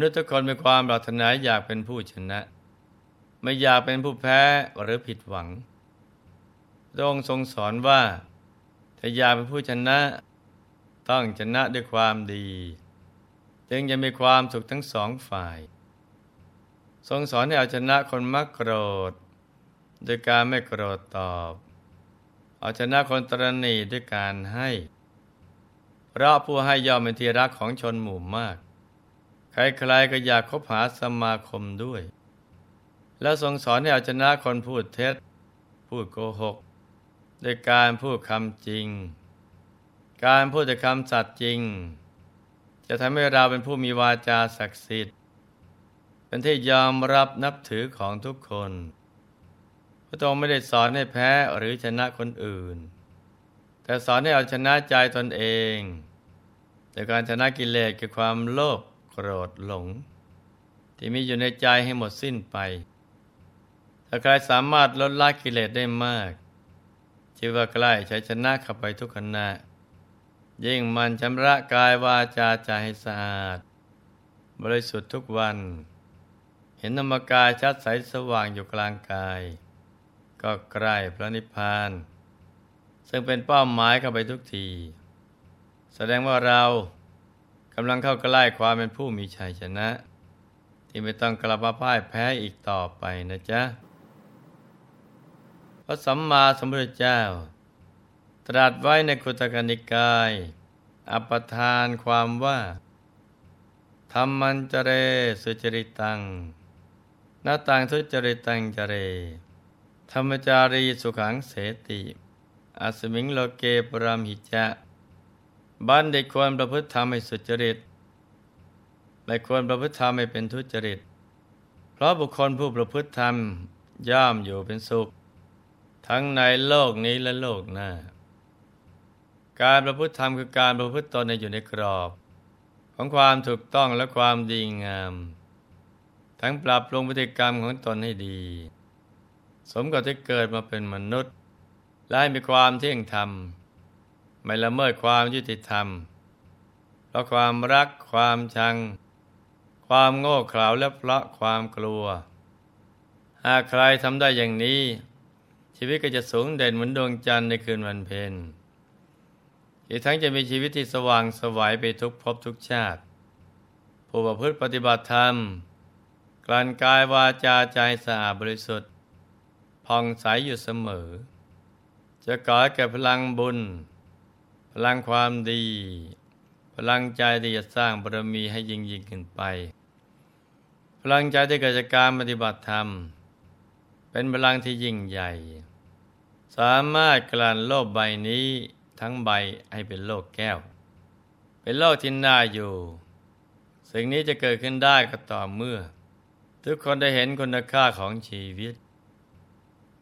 นุษย์ทุกคนมีความปรารถนาอยากเป็นผู้ชนะ ไม่อยากเป็นผู้แพ้หรือผิดหวังพระองค์ทรงสอนว่าถ้าอยากเป็นผู้ชนะ ต้องชนะด้วยความดี จึงจะมีความสุขทั้งสองฝ่าย ทรงสอนให้เอาชนะคนมักโกรธโดยการไม่โกรธตอบ เอาชนะคนตรณีด้วยการให้ เพราะผู้ให้ย่อมเป็นที่รักของชนหมู่มาก ครๆก็อยากคบหาสมาคมด้วย แล้วทรงสอนให้เอาชนะคนพูดเท็จ พูดโกหกโดยการพูดคำจริง การพูดแต่คำสัตย์จริง จะทำให้เราเป็นผู้มีวาจาศักดิ์สิทธิ์ เป็นที่ยอมรับนับถือของทุกคน พระองค์ไม่ได้สอนให้แพ้หรือชนะคนอื่น แต่สอนให้เอาชนะใจตนเองโดยการชนะกิเลสคือความโลภ กรธหลง ที่มีอยู่ในใจให้หมดสิ้นไป ถ้าใครสามารถลดละกิเลสได้มาก ชื่อว่าใกล้ใช้ชนะเข้าไปทุกขณะ ยิ่งมันชำระกายวาจาใจให้สะอาด บริสุทธิ์ทุกวัน เห็นธรรมกายชัดใสสว่างอยู่กลางกาย ก็ใกล้พระนิพพาน ซึ่งเป็นเป้าหมายเข้าไปทุกที แสดงว่าเรา กำลังเข้าใกล้ความเป็นผู้มีชัยชนะ ที่ไม่ต้องกลับมาพ่ายแพ้อีกต่อไปนะจ๊ะพระสัมมาสัมพุทธเจ้า ตรัสไว้ในคุตกนิกาย อัปทานความว่าธรรมันจเรสุจริตังหน้าต่างทุจริตังจเร ธรรมจารีสุขังเสติ อัสมิงโลเกปรามหิจะ บันเด็กควรประพฤติธรรมให้สุจริต ไม่ควรประพฤติธรรมให้เป็นทุจริต เพราะบุคคลผู้ประพฤติธรรมย่อมอยู่เป็นสุข ทั้งในโลกนี้และโลกหน้า การประพฤติธรรมคือการประพฤติตนในอยู่ในกรอบ ของความถูกต้องและความดีงาม ทั้งปรับปรุงพฤติกรรมของตนให้ดี สมกับที่เกิดมาเป็นมนุษย์ และมีความเที่ยงธรรม ไม่ละเมิดความยุติธรรม เพราะความรักความชัง ความโง่เขลาและเพราะความกลัว หากใครทำได้อย่างนี้ ชีวิตก็จะสูงเด่นเหมือนดวงจันทร์ในคืนวันเพ็ญอีกทั้งจะมีชีวิตที่สว่างสวัยไปทุกภพทุกชาติ ผู้ประพฤติปฏิบัติธรรม กลั่นกายวาจาใจสะอาดบริสุทธิ์ผ่องใสยอยู่เสมอ จะก่อให้แก่พลังบุญ ลังความดี พลังใจที่จะสร้างบารมีให้ยิ่งยิ่งขึ้นไป พลังใจที่เกิดจากการปฏิบัติธรรม เป็นพลังที่ยิ่งใหญ่ สามารถกลั่นโลกใบนี้ทั้งใบให้เป็นโลกแก้ว เป็นโลกที่น่าอยู่ สิ่งนี้จะเกิดขึ้นได้ก็ต่อเมื่อ ทุกคนได้เห็นคุณค่าของชีวิต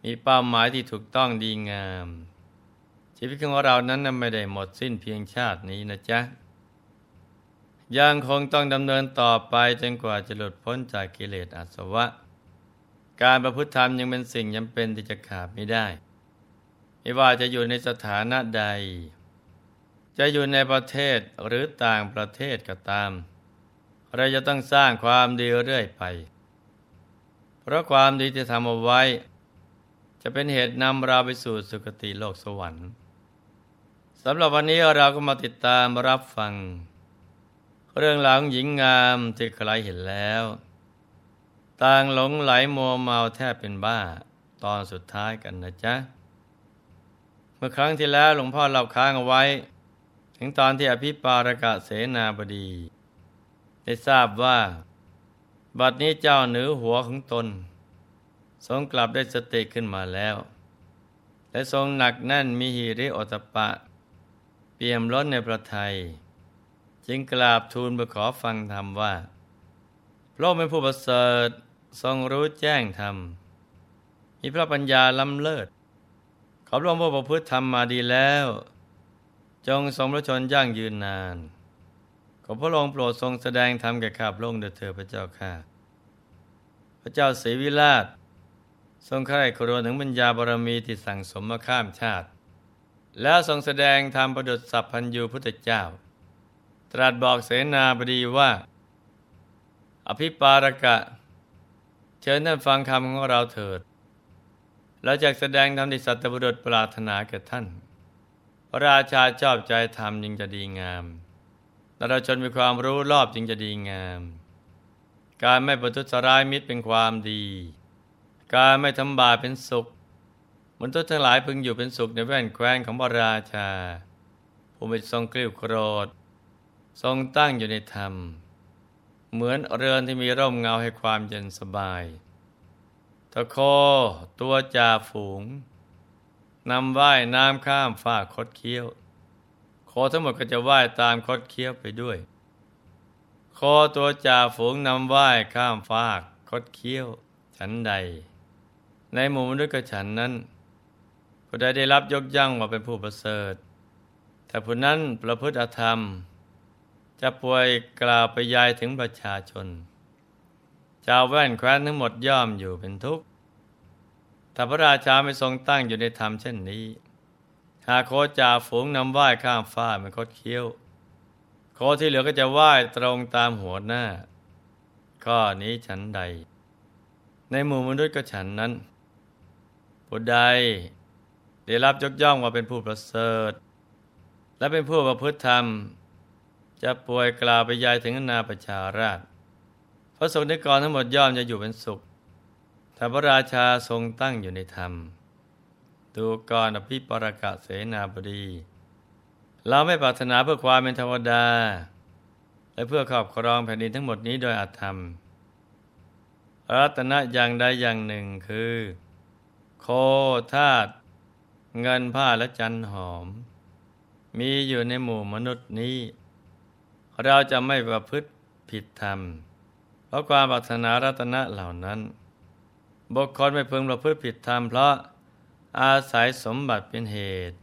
มีเป้าหมายที่ถูกต้องดีงาม ชีวิตของเรานั้นไม่ได้หมดสิ้นเพียงชาตินี้นะจ๊ะ ยังคงต้องดำเนินต่อไปจนกว่าจะหลุดพ้นจากกิเลสอาสวะ การประพฤติธรรมยังเป็นสิ่งจำเป็นที่จะขาดไม่ได้ ไม่ว่าจะอยู่ในสถานะใด จะอยู่ในประเทศหรือต่างประเทศก็ตาม เราจะต้องสร้างความดีเรื่อยไป เพราะความดีที่ทำเอาไว้จะเป็นเหตุนำเราไปสู่สุคติโลกสวรรค์ สำหรับวันนี้เราก็มาติดตามรับฟัง เรื่องหลังหญิงงามที่ใครเห็นแล้ว ต่างหลงไหลมัวเมาแทบเป็นบ้าตอนสุดท้ายกันนะจ๊ะ เมื่อครั้งที่แล้วหลวงพ่อเล่าค้างเอาไว้ ถึงตอนที่อภิปารกะเสนาบดี ได้ทราบว่า บัดนี้เจ้าเหนือหัวของตน ทรงกลับได้สติขึ้นมาแล้ว และทรงหนักแน่นมีหิริโอตปะ เปี่ยมล้นในพระไทยจึงกราบทูลไปขอฟังธรรมว่า พระองค์เป็นผู้ประเสริฐทรงรู้แจ้งธรรม มีพระปัญญาล้ำเลิศ ขอบรมว่าประพฤติธรรมมาดีแล้ว จงสมระชนย่างยืนนาน ขอพระองค์โปรดทรงแสดงธรรมแก่ข้าพระองค์เถิดเถิดพระเจ้าข้าพระเจ้าศรีวิราช ทรงใคร่ครวญถึงปัญญาบารมีที่สั่งสมมาข้ามชาติ แล้วทรงแสดงธรรมประดุษสัพพัญญูพุทธเจ้า ตรัสบอกเสนาบดีว่า อภิปารกะ เชิญท่านฟังคำของเราเถิดแล้วจากแสดงธรรมที่สัตบุรุษปรารถนาแก่ท่าน พระราชาชอบใจธรรมจึงจะดีงามและเราชนมีความรู้รอบจึงจะดีงาม การไม่ประทุษร้ายมิตรเป็นความดี การไม่ทำบาปเป็นสุข มนุษย์ทั้งหลายพึงอยู่เป็นสุขในแว่นแคว้นของพระราชา ผู้มีทรงกลิ้วโกรธ ทรงตั้งอยู่ในธรรม เหมือนเรือนที่มีร่มเงาให้ความเย็นสบาย ตะโคตัวจ่าฝูงนำว่ายน้ำข้ามฝากคดเคี้ยว โคทั้งหมดก็จะว่ายตามคดเคี้ยวไปด้วย โคตัวจ่าฝูงนำว่ายข้ามฟากคดเคี้ยว ฉันใด ในหมู่มนุษย์กับฉันนั้น ผู้ใดได้รับยกย่องว่าเป็นผู้ประเสริฐ แต่ผู้นั้นประพฤติอธรรม จะป่วยกล่าวไปยายถึงประชาชนชาวแว่นแคว้นทั้งหมดย่อมอยู่เป็นทุกข์ถ้าพระราชาไม่ทรงตั้งอยู่ในธรรมเช่นนี้ หากโคจ่าฝูงนำไหว้ข้ามฟ้ามันคดเคี้ยว โคที่เหลือก็จะไหว้ตรงตามหัวหน้า ข้อนี้ฉันใด ในหมู่มนุษย์ก็ฉันนั้นผู้ใด ได้รับยกย่องว่าเป็นผู้ประเสริฐ และเป็นผู้ประพฤติธรรม จะป่วยกล่าวไปยายถึงนาประชาราช พระสงฆ์นิกรทั้งหมดย่อมจะอยู่เป็นสุขถ้าพระราชาทรงตั้งอยู่ในธรรมดูกรอภิปรกะเสนาบดี เราไม่ปรารถนาเพื่อความเป็นเทวดา และเพื่อครอบครองแผ่นดินทั้งหมดนี้โดยอาธรรม รัตนะอย่างใดอย่างหนึ่งคือ โคธาตุ เงินผ้าและจันหอม มีอยู่ในหมู่มนุษย์นี้ เราจะไม่ประพฤติผิดธรรม เพราะความปรารถนารัตนะเหล่านั้น บุคคลไม่พึงประพฤติผิดธรรม เพราะอาศัยสมบัติเป็นเหตุ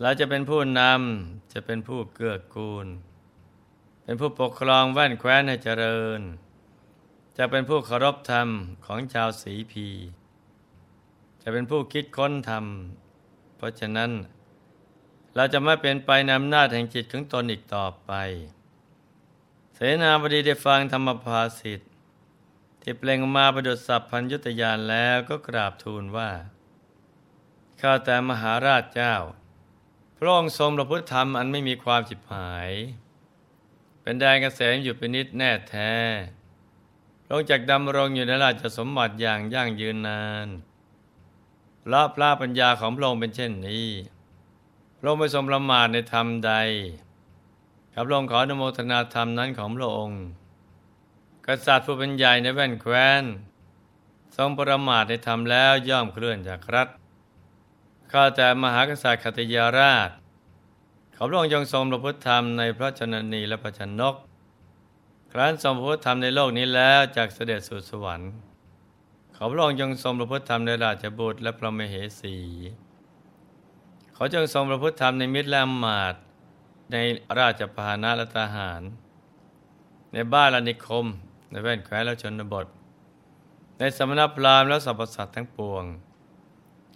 เราจะเป็นผู้นำ จะเป็นผู้เกื้อกูล เป็นผู้ปกครองแว่นแคว้นให้เจริญ จะเป็นผู้เคารพธรรมของชาวสีพีจะเป็นผู้คิดค้นธรรม เพราะฉะนั้น เราจะไม่เป็นไปนำหน้าแห่งจิตของตนอีกต่อไป เสนาบดีได้ฟังธรรมภาสิทธิ์ที่เปล่งมาประดุษสัพพัญยุตยานแล้วก็กราบทูลว่า ข้าแต่มหาราชเจ้า พระองค์ทรงประพฤติธรรมอันไม่มีความจิบหาย เป็นแดนเกษมอยู่เป็นนิดแน่แท้พระองจากดำรงอยู่ในราชสมบัติอย่างยั่งยืนนาน พระพระปัญญาของพระองค์เป็นเช่นนี้ พระองค์ไม่ทรงประมาทในธรรมใดขับลงขออนุโมทนาธรรมนั้นของพระองค์ กษัตริย์ผู้เป็นใหญ่ในแว่นแคว้น ทรงประมาทในธรรมแล้วย่อมเคลื่อนจากรัฐข้าแต่มหากษัตริย์ขติยาราช ขอพระองค์จงทรงประพฤติธรรมในพระชนนีและพระชนก ครั้นทรงประพฤติธรรมในโลกนี้แล้วจากเสด็จสู่สวรรค์ อพระองค์จงทรงประพฤติธรรมในราชบุตรและพระมเหสี ขอจงทรงประพฤติธรรมในมิตรและมาตในราชพานะและทหาร ในบ้านและนิคม ในแว่นแคว้นและชนบท ในสมณพราหมณ์และสรรพสัตว์ทั้งปวง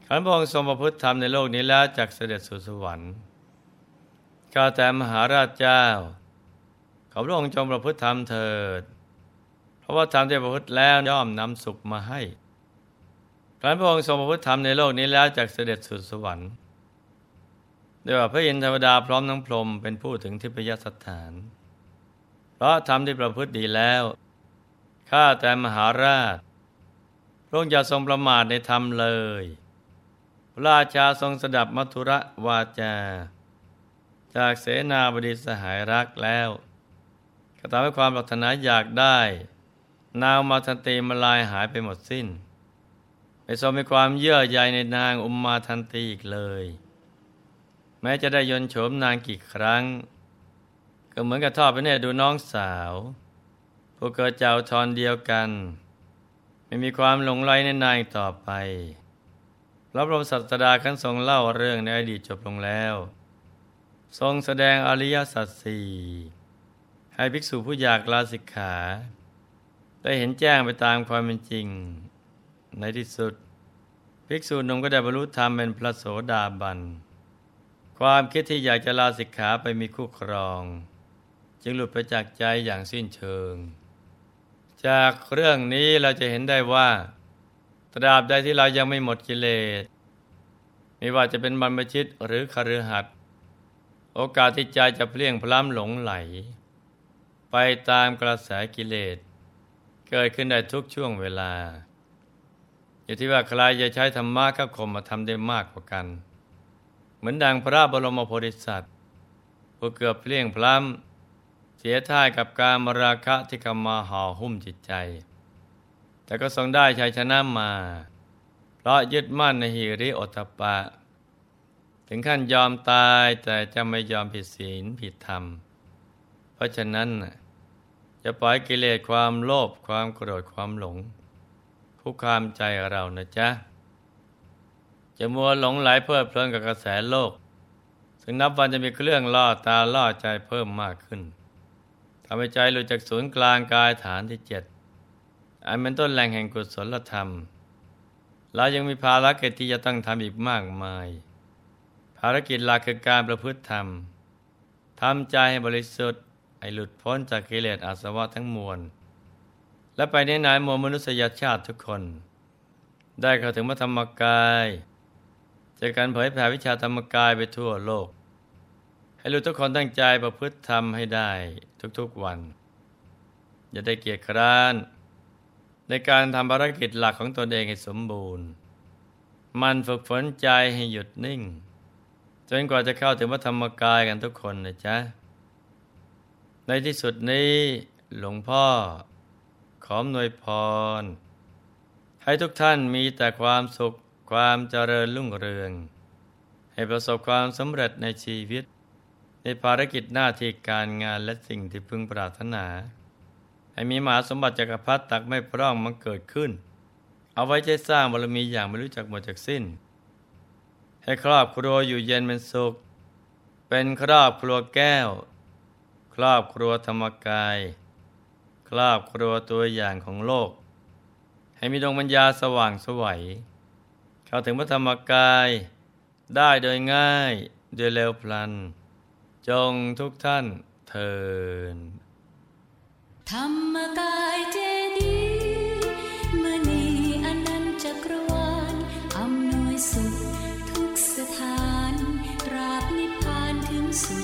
ขันพระองค์ทรงประพฤติธรรมในโลกนี้แล้วจากเสด็จสู่สวรรค์ข้าแต่มหาราชเจ้า ขอพระองค์จงประพฤติธรรมเถิด เพราะว่าธรรมที่ประพฤติแล้วย่อมนำสุขมาให้ขันพระองค์ทรงประพฤติธรรมในโลกนี้แล้วจากเสด็จสู่สวรรค์โดยว่าพระอินทร์เทวดาพร้อมทั้งพรหมเป็นผู้ถึงทิพยสถาน เพราะธรรมที่ประพฤติดีแล้ว ข้าแต่มหาราชพระองค์อย่าทรงประมาทในธรรมเลย พระราชาทรงสดับมัทุระวาจา จากเสนาบดีสหายรักแล้วก็ทำให้ความปรารถนาอยากได้ นางมาทันตีมาลายหายไปหมดสิ้น ไม่ทรงมีความเยื่อใยในนางอุมมาทันตีอีกเลย แม้จะได้ยนโฉมนางกี่ครั้ง ก็เหมือนกับทอดไปเนี่ยดูน้องสาวผู้เกิดเจ้าทอนเดียวกัน ไม่มีความหลงไหลในนายต่อไประบรมศาสดาขั้นทรงเล่าเรื่องในอดีตจบลงแล้ว ทรงแสดงอริยสัจสี่ให้ภิกษุผู้อยากลาสิกขา ได้เห็นแจ้งไปตามความเป็นจริง ในที่สุด ภิกษุนุ่มก็ได้บรรลุธรรมเป็นพระโสดาบัน ความคิดที่อยากจะลาสิกขาไปมีคู่ครอง จึงหลุดไปจากใจอย่างสิ้นเชิง จากเรื่องนี้เราจะเห็นได้ว่า ตราบใดที่เรายังไม่หมดกิเลสไม่ว่าจะเป็นบรรพชิตหรือคฤหัสถ์โอกาสที่ใจจะเพลี่ยงพล้ำหลงไหล ไปตามกระแสกิเลส เกิดขึ้นได้ทุกช่วงเวลา อยู่ที่ว่าใครจะใช้ธรรมะกับคมมาทำได้มากกว่ากัน เหมือนดังพระบรมโพธิสัตว์ผู้เกือบเพลี่ยงพล้ำเสียท่ายกับการมราคะที่กำมาห่อหุ้มจิตใจ แต่ก็ทรงได้ชัยชนะมา เพราะยึดมั่นในหิริโอตตปะ ถึงขั้นยอมตายแต่จะไม่ยอมผิดศีลผิดธรรม เพราะฉะนั้น จะปล่อยกิเลสความโลภความโกรธความหลง คุกคามใจเรานะจ๊ะ จะมัวหลงไหลเพลิดเพลินกับกระแสโลก ซึ่งนับวันจะมีเครื่องล่อตาล่อใจเพิ่มมากขึ้นทำให้ใจหลุดจากศูนย์กลางกายฐานที่เจ็ดอันเป็นต้นแหล่งแห่งกุศลธรรมเรายังมีภารกิจที่จะต้องทำอีกมากมาย ภารกิจหลักคือการประพฤติธรรมทำใจให้บริสุทธิ์ ให้หลุดพ้นจากกิเลสอาสวะทั้งมวล และไปในไหนมวลมนุษยชาติทุกคน ได้เข้าถึงพระธรรมกายจากการเผยแผ่วิชาธรรมกายไปทั่วโลก ให้รู้ทุกคนตั้งใจประพฤติธรรมให้ได้ทุกๆวัน อย่าได้เกียจคร้าน ในการทำภารกิจหลักของตนเองให้สมบูรณ์ มันฝึกฝนใจให้หยุดนิ่ง จนกว่าจะเข้าถึงพระธรรมกายกันทุกคนนะจ๊ะ ในที่สุดนี้หลวงพ่อ ขอหนวยพร ให้ทุกท่านมีแต่ความสุขความเจริญรุ่งเรือง ให้ประสบความสำเร็จในชีวิต ในภารกิจหน้าที่การงานและสิ่งที่พึงปรารถนา ให้มีมหาสมบัติจักรพรรดิตักไม่พร่องมันเกิดขึ้น เอาไว้ใช้สร้างบารมีอย่างไม่รู้จักหมดจากสิ้น ให้ครอบครัวอยู่เย็นเป็นสุข เป็นครอบครัวแก้ว ครอบครัวธรรมกาย ครอบครัวตัวอย่างของโลก ให้มีดวงปัญญาสว่างสวัยเข้าถึงพระธรรมกาย ได้โดยง่ายโดยเร็วพลัน จงทุกท่านเทินธรรมกายเจดีมณีอนันจักรวาลอำนวยสุขทุกสถานราบนิพพานถึงสุด